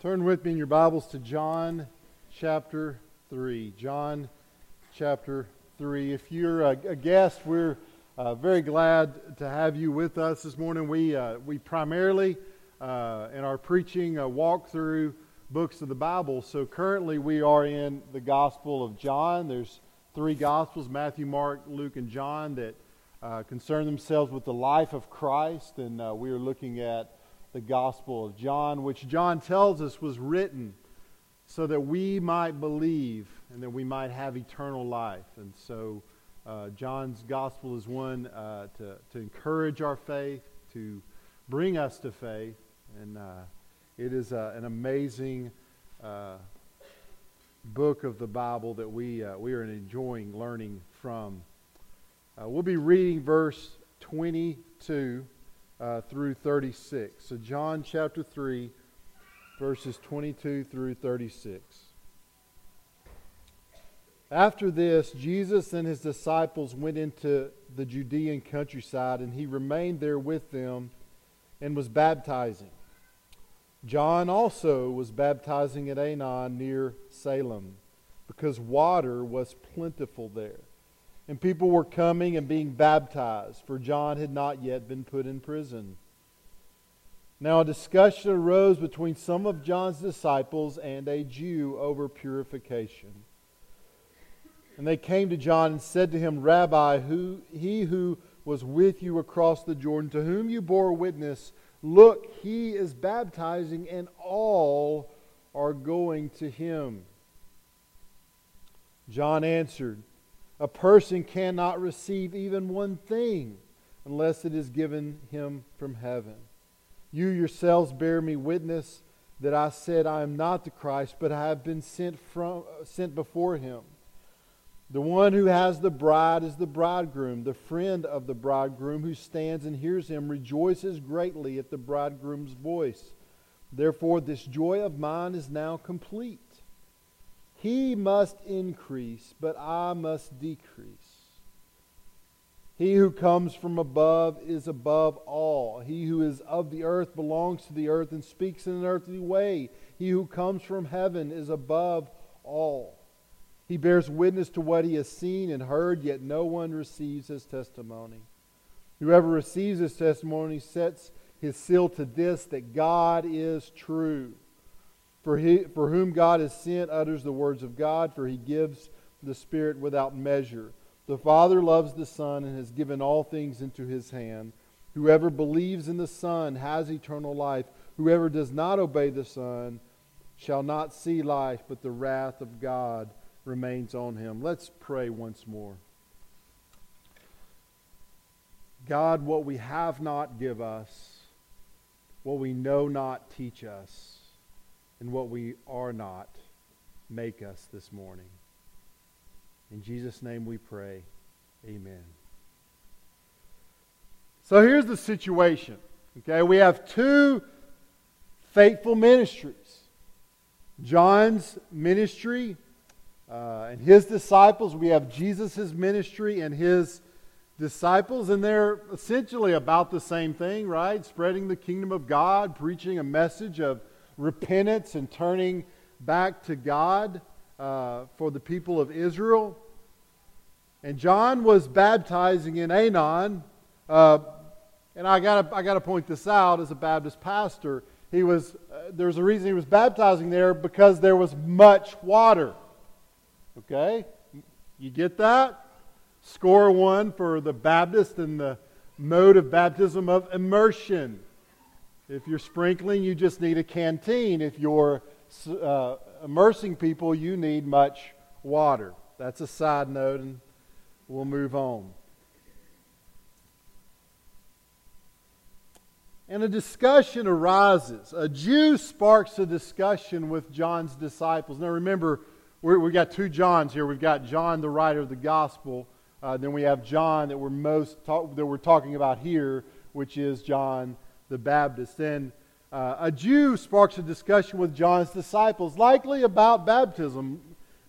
Turn with me in your Bibles to John chapter 3. John chapter 3. If you're a, a guest, we're uh, very glad to have you with us this morning. We, uh, we primarily, uh, in our preaching, uh, walk through books of the Bible. So currently we are in the Gospel of John. There's three Gospels Matthew, Mark, Luke, and John that uh, concern themselves with the life of Christ. And uh, we are looking at the Gospel of John, which John tells us was written so that we might believe and that we might have eternal life. And so uh, John's Gospel is one uh, to, to encourage our faith, to bring us to faith. And uh, it is uh, an amazing uh, book of the Bible that we, uh, we are enjoying learning from. we'll be reading verse 22 uh, through 36. So, John chapter 3, verses 22 through 36. After this, Jesus and his disciples went into the Judean countryside, and he remained there with them and was baptizing. John also was baptizing at Aenon near Salem, because water was plentiful there. And people were coming and being baptized, for John had not yet been put in prison. Now a discussion arose between some of John's disciples and a Jew over purification. And they came to John and said to him, Rabbi, who, he who was with you across the Jordan, to whom you bore witness, look, he is baptizing, and all are going to him. John answered, a person cannot receive even one thing unless it is given him from heaven. You yourselves bear me witness that I said I am not the Christ, but I have been sent from sent before him. The one who has the bride is the bridegroom. The friend of the bridegroom who stands and hears him rejoices greatly at the bridegroom's voice. Therefore, this joy of mine is now complete. He must increase, but I must decrease. He who comes from above is above all. He who is of the earth belongs to the earth and speaks in an earthly way. He who comes from heaven is above all. He bears witness to what he has seen and heard, yet no one receives his testimony. Whoever receives his testimony sets his seal to this that God is true. For, he, for whom God has sent utters the words of God, for he gives the Spirit without measure. The Father loves the Son and has given all things into his hand. Whoever believes in the Son has eternal life. Whoever does not obey the Son shall not see life, but the wrath of God remains on him. Let's pray once more. God, what we have not give us, what we know not teach us and what we are not, make us this morning. In Jesus' name we pray. Amen. So here's the situation. Okay, we have two faithful ministries. John's ministry uh, and his disciples. We have Jesus' ministry and his disciples, and they're essentially about the same thing, right? Spreading the kingdom of God, preaching a message of repentance and turning back to God uh, for the people of Israel. And John was baptizing in Aenon. Uh, and I got I got to point this out as a Baptist pastor. He was, uh, there's a reason he was baptizing there because there was much water. Okay? You get that? Score one for the Baptist and the mode of baptism of immersion. If you're sprinkling, you just need a canteen. If you're uh, immersing people, you need much water. That's a side note, and we'll move on. And a discussion arises. A Jew sparks a discussion with John's disciples. Now remember, we we got two Johns here. We've got John, the writer of the gospel. Uh, then we have John that we're most talk, that we're talking about here, which is John the Baptist. And uh, a Jew sparks a discussion with John's disciples, likely about baptism,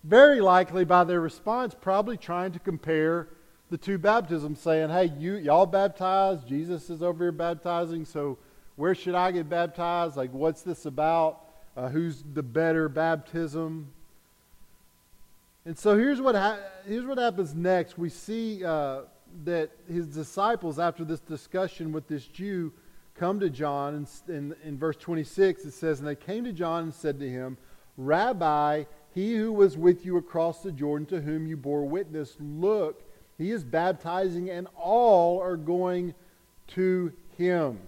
very likely by their response, probably trying to compare the two baptisms, saying, Hey, you, y'all baptized, Jesus is over here baptizing, so where should I get baptized? Like, what's this about? uh, who's the better baptism. And so here's what, ha- here's what happens next. We see uh, that his disciples, after this discussion with this Jew, come to John. And in, in verse 26, it says, And they came to John and said to him, Rabbi, he who was with you across the Jordan, to whom you bore witness, look, he is baptizing, and all are going to him.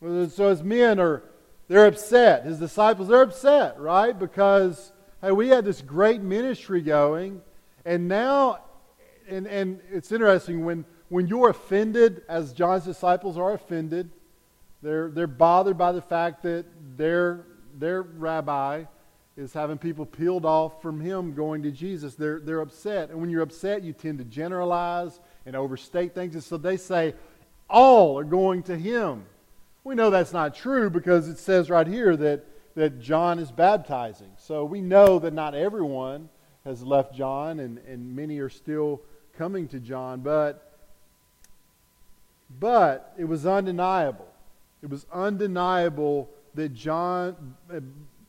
So his men are they're upset. His disciples are upset, right? Because hey, we had this great ministry going, and now and and it's interesting when when you're offended, as John's disciples are offended, they're they're bothered by the fact that their their rabbi is having people peeled off from him going to Jesus. They're, they're upset. And when you're upset, you tend to generalize and overstate things. And so they say, all are going to him. We know that's not true because it says right here that, that John is baptizing. So we know that not everyone has left John, and, and many are still coming to John. But, but it was undeniable. It was undeniable that John uh,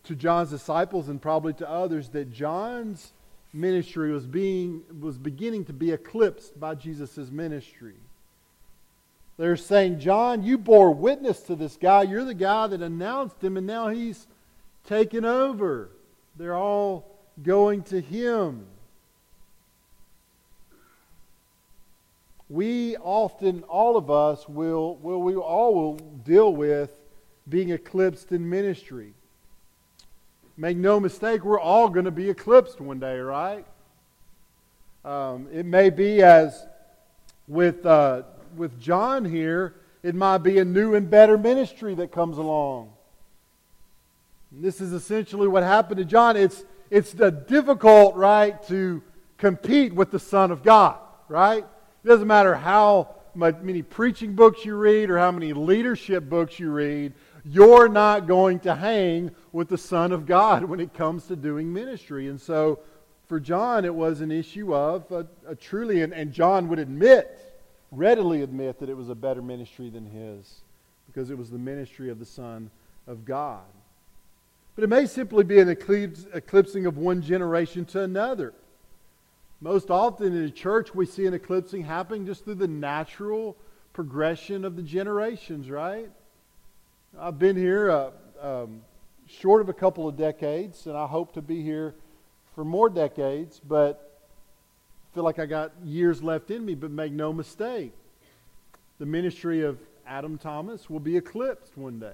to John's disciples and probably to others that John's ministry was being was beginning to be eclipsed by Jesus' ministry. They're saying, John, you bore witness to this guy. You're the guy that announced him, and now he's taken over. They're all going to him. We often, all of us, will, will we all will deal with being eclipsed in ministry. Make no mistake, we're all going to be eclipsed one day, right? Um, it may be as with, uh, with John here, it might be a new and better ministry that comes along. And this is essentially what happened to John. It's, it's difficult, right, to compete with the Son of God, right? It doesn't matter how many preaching books you read or how many leadership books you read you're not going to hang with the Son of God when it comes to doing ministry. And so for John, it was an issue of a, a truly, and, and John would admit, readily admit, that it was a better ministry than his because it was the ministry of the Son of God. But it may simply be an eclipsing of one generation to another. Most often in a church, we see an eclipsing happening just through the natural progression of the generations, right? I've been here uh, um, short of a couple of decades, and I hope to be here for more decades, but I feel like I got years left in me, but make no mistake. The ministry of Adam Thomas will be eclipsed one day.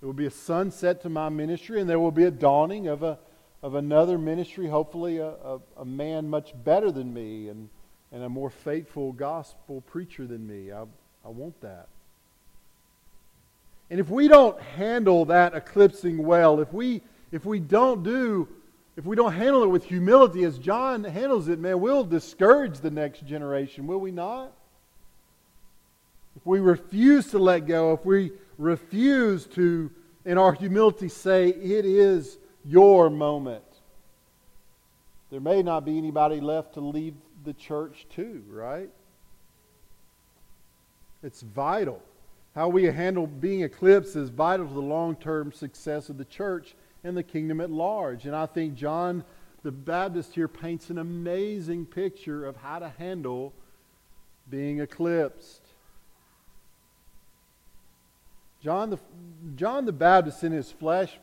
There will be a sunset to my ministry, and there will be a dawning of, a, of another ministry, hopefully a, a, a man much better than me and, and a more faithful gospel preacher than me. I, I want that. And if we don't handle that eclipsing well, if we if we don't do if we don't handle it with humility as John handles it, man, we'll discourage the next generation, will we not? If we refuse to let go, if we refuse to, in our humility, say, it is your moment, there may not be anybody left to lead the church to, right? It's vital how we handle being eclipsed is vital to the long term success of the church and the kingdom at large. And I think John the Baptist here paints an amazing picture of how to handle being eclipsed. John the, John the Baptist in his flesh,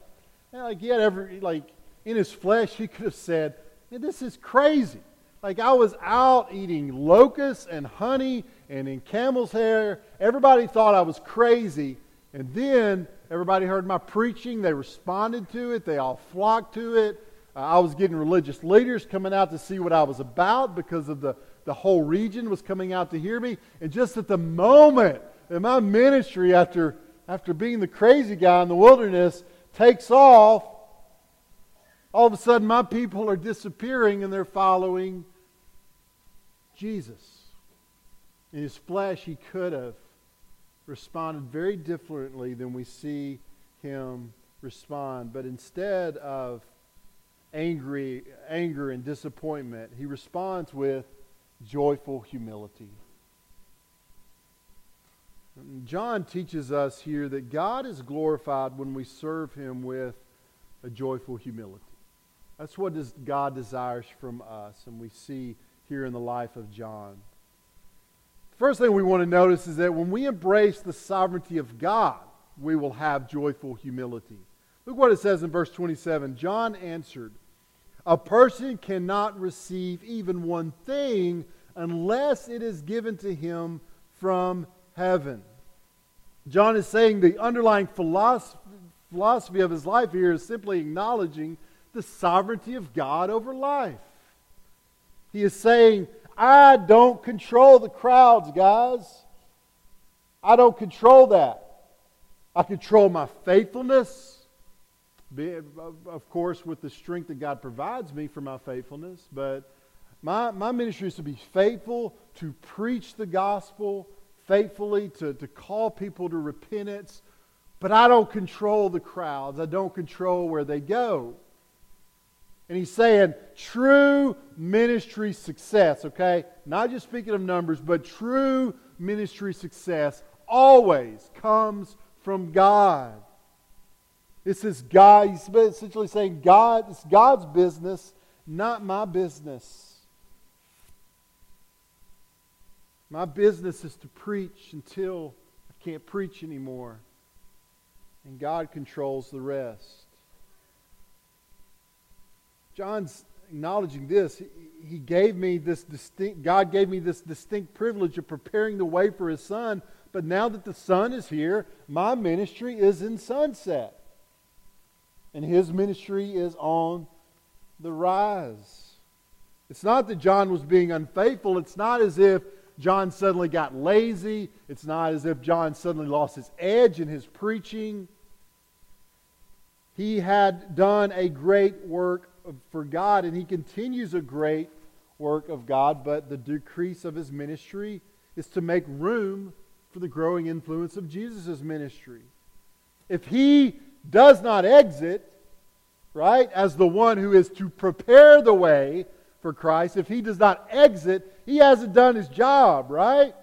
like he had every, like in his flesh, he could have said, This is crazy. Like I was out eating locusts and honey and in camel's hair. Everybody thought I was crazy. And then everybody heard my preaching. They responded to it. They all flocked to it. Uh, I was getting religious leaders coming out to see what I was about because of the, the whole region was coming out to hear me. And just at the moment in my ministry, after, after being the crazy guy in the wilderness, takes off, all of a sudden my people are disappearing and they're following Jesus. In his flesh, he could have responded very differently than we see him respond. But instead of angry, anger and disappointment, he responds with joyful humility. John teaches us here that God is glorified when we serve him with a joyful humility. That's what God desires from us, and we see here in the life of John. First thing we want to notice is that when we embrace the sovereignty of God, we will have joyful humility. Look what it says in verse 27. John answered, A person cannot receive even one thing unless it is given to him from heaven. John is saying the underlying philosophy of his life here is simply acknowledging the sovereignty of God over life. He is saying, I don't control the crowds, guys. I don't control that. I control my faithfulness, of course, with the strength that God provides me for my faithfulness. But my, my ministry is to be faithful, to preach the gospel faithfully, to, to call people to repentance. But I don't control the crowds, I don't control where they go. And he's saying true ministry success, okay? Not just speaking of numbers, but true ministry success always comes from God. It's This is God, he's essentially saying, God, it's God's business, not my business. My business is to preach until I can't preach anymore. And God controls the rest. John's acknowledging this. He gave me this distinct, God gave me this distinct privilege of preparing the way for his son. But now that the son is here, my ministry is in sunset. And his ministry is on the rise. It's not that John was being unfaithful. It's not as if John suddenly got lazy. It's not as if John suddenly lost his edge in his preaching. He had done a great work for God, and he continues a great work of God, but the decrease of his ministry is to make room for the growing influence of Jesus' ministry. If he does not exit, right, as the one who is to prepare the way for Christ, if he does not exit, he hasn't done his job, right?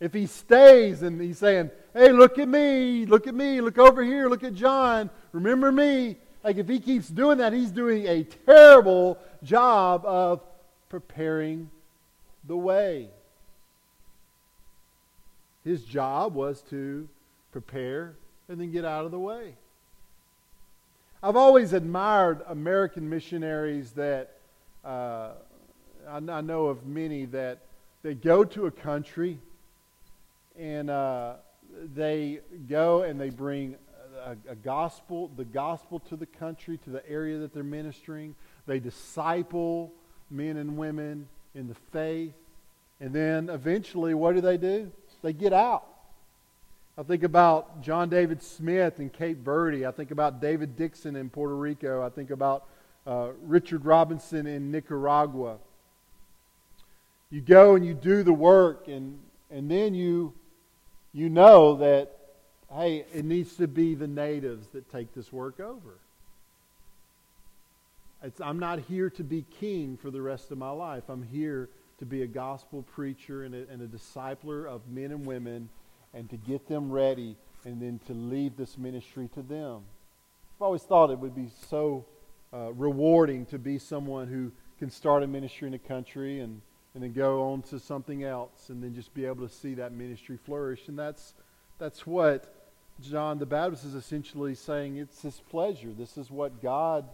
If he stays and he's saying, hey, look at me, look at me, look over here, look at John, remember me, like, if he keeps doing that, he's doing a terrible job of preparing the way. His job was to prepare and then get out of the way. I've always admired American missionaries that uh, I, know of many that they go to a country and uh, they go and they bring a, a gospel, the gospel to the country, to the area that they're ministering. They disciple men and women in the faith. And then eventually, what do they do? They get out. I think about John David Smith in Cape Verde. I think about David Dixon in Puerto Rico. I think about uh, Richard Robinson in Nicaragua. You go and you do the work, and, and then you, you know that hey, it needs to be the natives that take this work over. It's, I'm not here to be king for the rest of my life. I'm here to be a gospel preacher and a, and a discipler of men and women and to get them ready and then to leave this ministry to them. I've always thought it would be so uh, rewarding to be someone who can start a ministry in a country and, and then go on to something else and then just be able to see that ministry flourish. And that's, that's what John the Baptist is essentially saying it's his pleasure. This is what God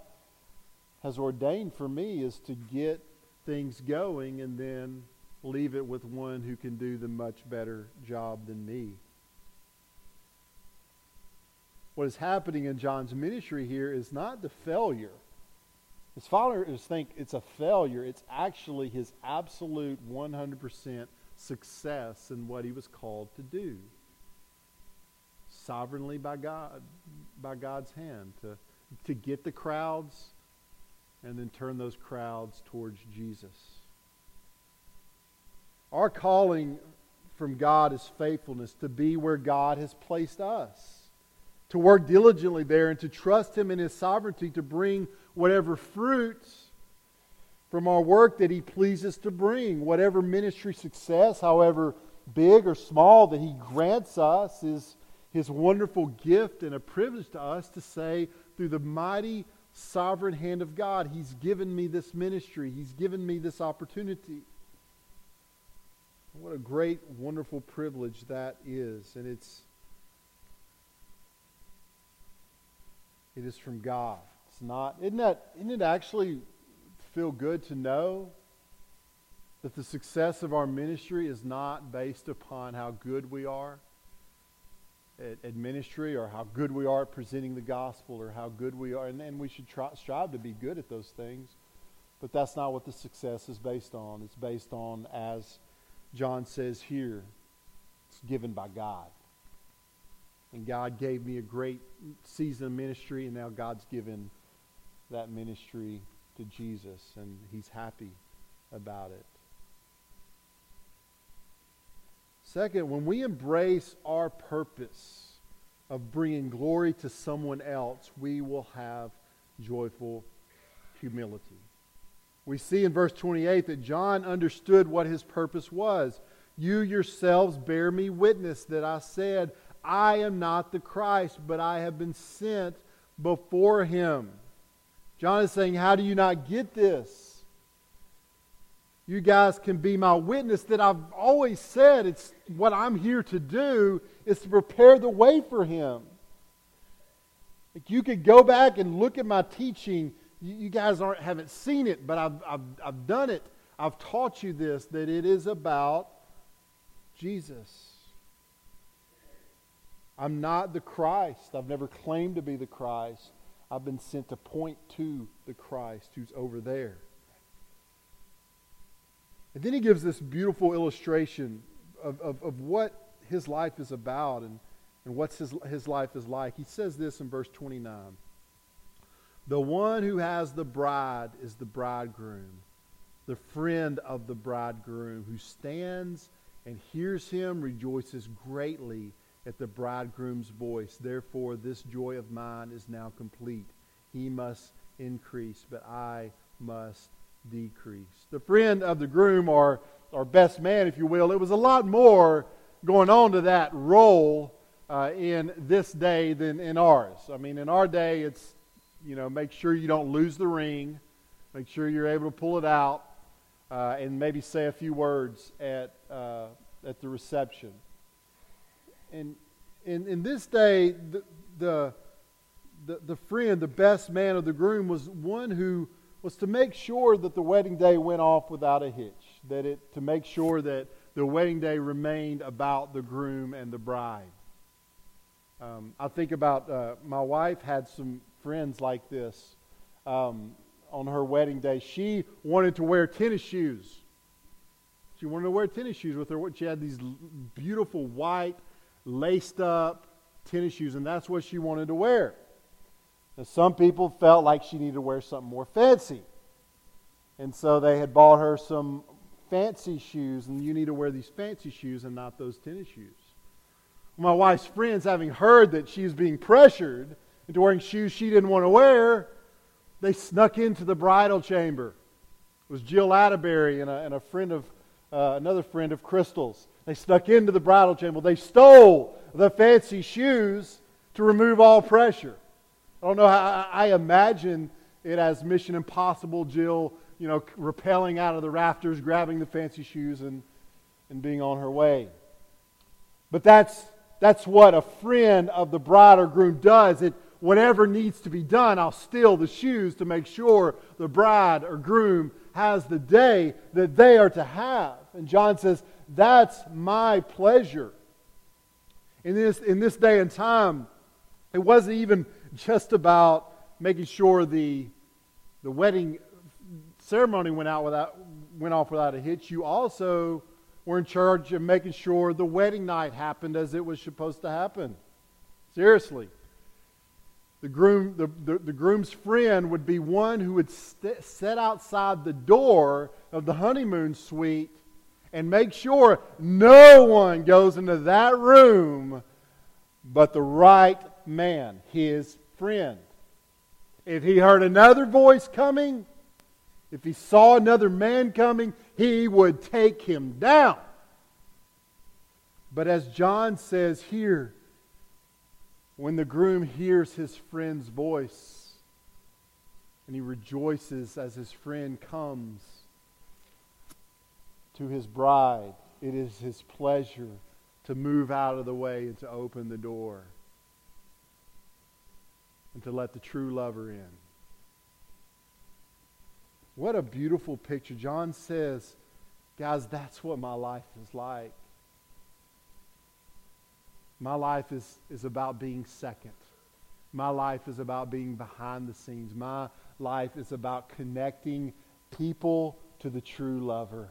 has ordained for me is to get things going and then leave it with one who can do the much better job than me. What is happening in John's ministry here is not the failure. His followers think it's a failure. It's actually his absolute 100% success in what he was called to do sovereignly by God, by God's hand to, to get the crowds and then turn those crowds towards Jesus. Our calling from God is faithfulness to be where God has placed us, to work diligently there and to trust Him in His sovereignty to bring whatever fruits from our work that He pleases to bring. Whatever ministry success, however big or small, that He grants us is his wonderful gift and a privilege to us to say, through the mighty sovereign hand of God, He's given me this ministry, He's given me this opportunity. What a great, wonderful privilege that is. And it's it is from God. It's not isn't that isn't it actually feel good to know that the success of our ministry is not based upon how good we are at, at ministry or how good we are at presenting the gospel or how good we are. And, and we should try, strive to be good at those things. But that's not what the success is based on. It's based on, as John says here, it's given by God. And God gave me a great season of ministry, and now God's given that ministry to Jesus, and he's happy about it. Second, when we embrace our purpose of bringing glory to someone else, we will have joyful humility. We see in verse 28 that John understood what his purpose was. You yourselves bear me witness that I said, I am not the Christ, but I have been sent before him. John is saying, How do you not get this? You guys can be my witness that I've always said it's what I'm here to do is to prepare the way for him. Like you could go back and look at my teaching. You, guys aren't, haven't seen it, but I've, I've, I've done it. I've taught you this that it is about Jesus. I'm not the Christ. I've never claimed to be the Christ. I've been sent to point to the Christ who's over there. And then he gives this beautiful illustration of, of, of what his life is about and, and what his, his life is like. He says this in verse 29 The one who has the bride is the bridegroom, the friend of the bridegroom, who stands and hears him, rejoices greatly at the bridegroom's voice. Therefore, this joy of mine is now complete. He must increase, but I must decrease. The friend of the groom, or, or best man, if you will, it was a lot more going on to that role uh, in this day than in ours. I mean, in our day, it's, you know, make sure you don't lose the ring, make sure you're able to pull it out, uh, and maybe say a few words at, uh, at the reception and in, in this day, the, the, the, friend, the best man of the groom, was one who was to make sure that the wedding day went off without a hitch, that it, to make sure that the wedding day remained about the groom and the bride. Um, I think about uh, my wife had some friends like this um, on her wedding day. She wanted to wear tennis shoes. She wanted to wear tennis shoes with her. She had these beautiful white laced up tennis shoes, and that's what she wanted to wear. Now, some people felt like she needed to wear something more fancy. And so they had bought her some fancy shoes, and you need to wear these fancy shoes and not those tennis shoes. My wife's friends, having heard that she was being pressured into wearing shoes she didn't want to wear, they snuck into the bridal chamber. It was Jill Atterbury and a, and a friend of uh, another friend of Crystal's. They snuck into the bridal chamber. They stole the fancy shoes to remove all pressure. I don't know how I imagine it as Mission Impossible, Jill, you know, rappelling out of the rafters, grabbing the fancy shoes, and, and being on her way. But that's, that's what a friend of the bride or groom does. It, whatever needs to be done, I'll steal the shoes to make sure the bride or groom has the day that they are to have. And John says, That's my pleasure. In this, in this day and time, it wasn't even just about making sure the, the wedding ceremony went, out without, went off without a hitch. You also were in charge of making sure the wedding night happened as it was supposed to happen. Seriously. The, groom, the, the, the groom's friend would be one who would st- set outside the door of the honeymoon suite and make sure no one goes into that room but the right man, his friend. If he heard another voice coming, if he saw another man coming, he would take him down. But as John says here, When the groom hears his friend's voice and he rejoices as his friend comes to his bride, it is his pleasure to move out of the way and to open the door and to let the true lover in. What a beautiful picture. John says, guys, that's what my life is like. My life is, is about being second. My life is about being behind the scenes. My life is about connecting people to the true lover.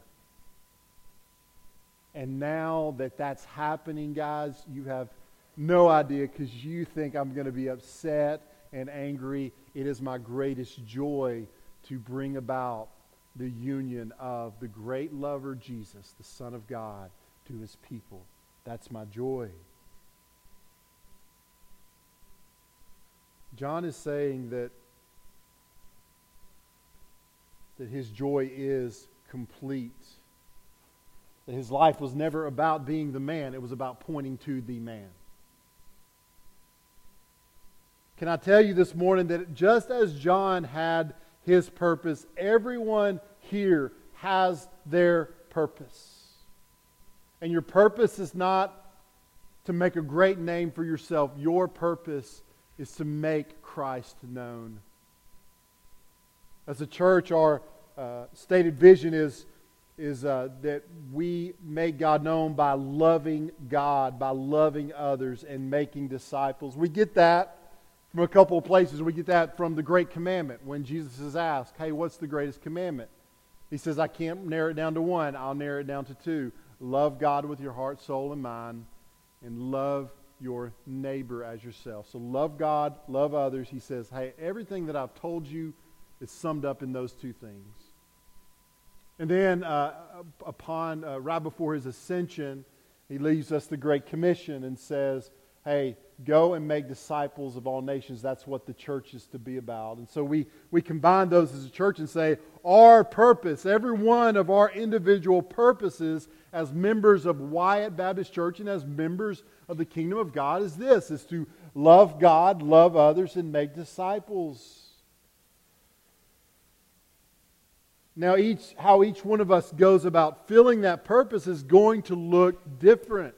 And now that that's happening, guys, you have no idea because you think I'm going to be upset and angry. It is my greatest joy to bring about the union of the great lover Jesus, the Son of God, to his people. That's my joy. John is saying that, that his joy is complete. That his life was never about being the man, it was about pointing to the man. Can I tell you this morning that just as John had his purpose, everyone here has their purpose. And your purpose is not to make a great name for yourself, your purpose is to make Christ known. As a church, our uh, stated vision is, is uh, that we make God known by loving God, by loving others, and making disciples. We get that from a couple of places. We get that from the Great Commandment when Jesus is asked, Hey, what's the greatest commandment? He says, I can't narrow it down to one, I'll narrow it down to two. Love God with your heart, soul, and mind, and love your neighbor as yourself. So love God, love others. He says, hey, everything that I've told you is summed up in those two things. And then, uh, upon, uh, right before his ascension, he leaves us the Great Commission and says, hey, go and make disciples of all nations. That's what the church is to be about. And so we, we combine those as a church and say, our purpose, every one of our individual purposes as members of Wyatt Baptist Church and as members of the kingdom of God is this, is to love God, love others, and make disciples. Now, each, how each one of us goes about filling that purpose is going to look different.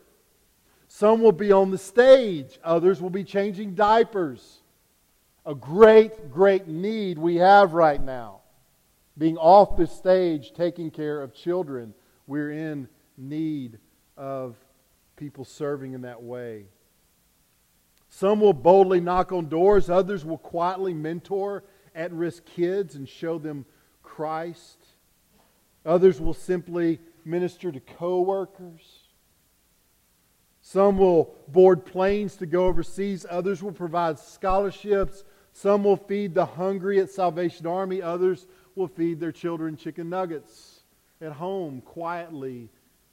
Some will be on the stage, others will be changing diapers. A great, great need we have right now. Being off the stage, taking care of children. We're in need of people serving in that way. Some will boldly knock on doors, others will quietly mentor at risk kids and show them Christ. Others will simply minister to coworkers. Some will board planes to go overseas. Others will provide scholarships. Some will feed the hungry at Salvation Army. Others will feed their children chicken nuggets at home quietly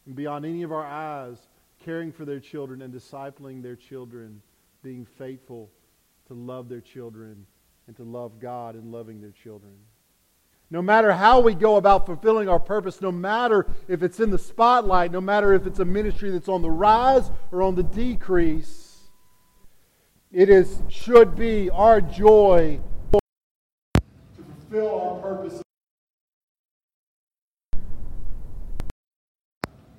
and beyond any of our eyes, caring for their children and discipling their children, being faithful to love their children and to love God and loving their children. No matter how we go about fulfilling our purpose, no matter if it's in the spotlight, no matter if it's a ministry that's on the rise or on the decrease, it is should be our joy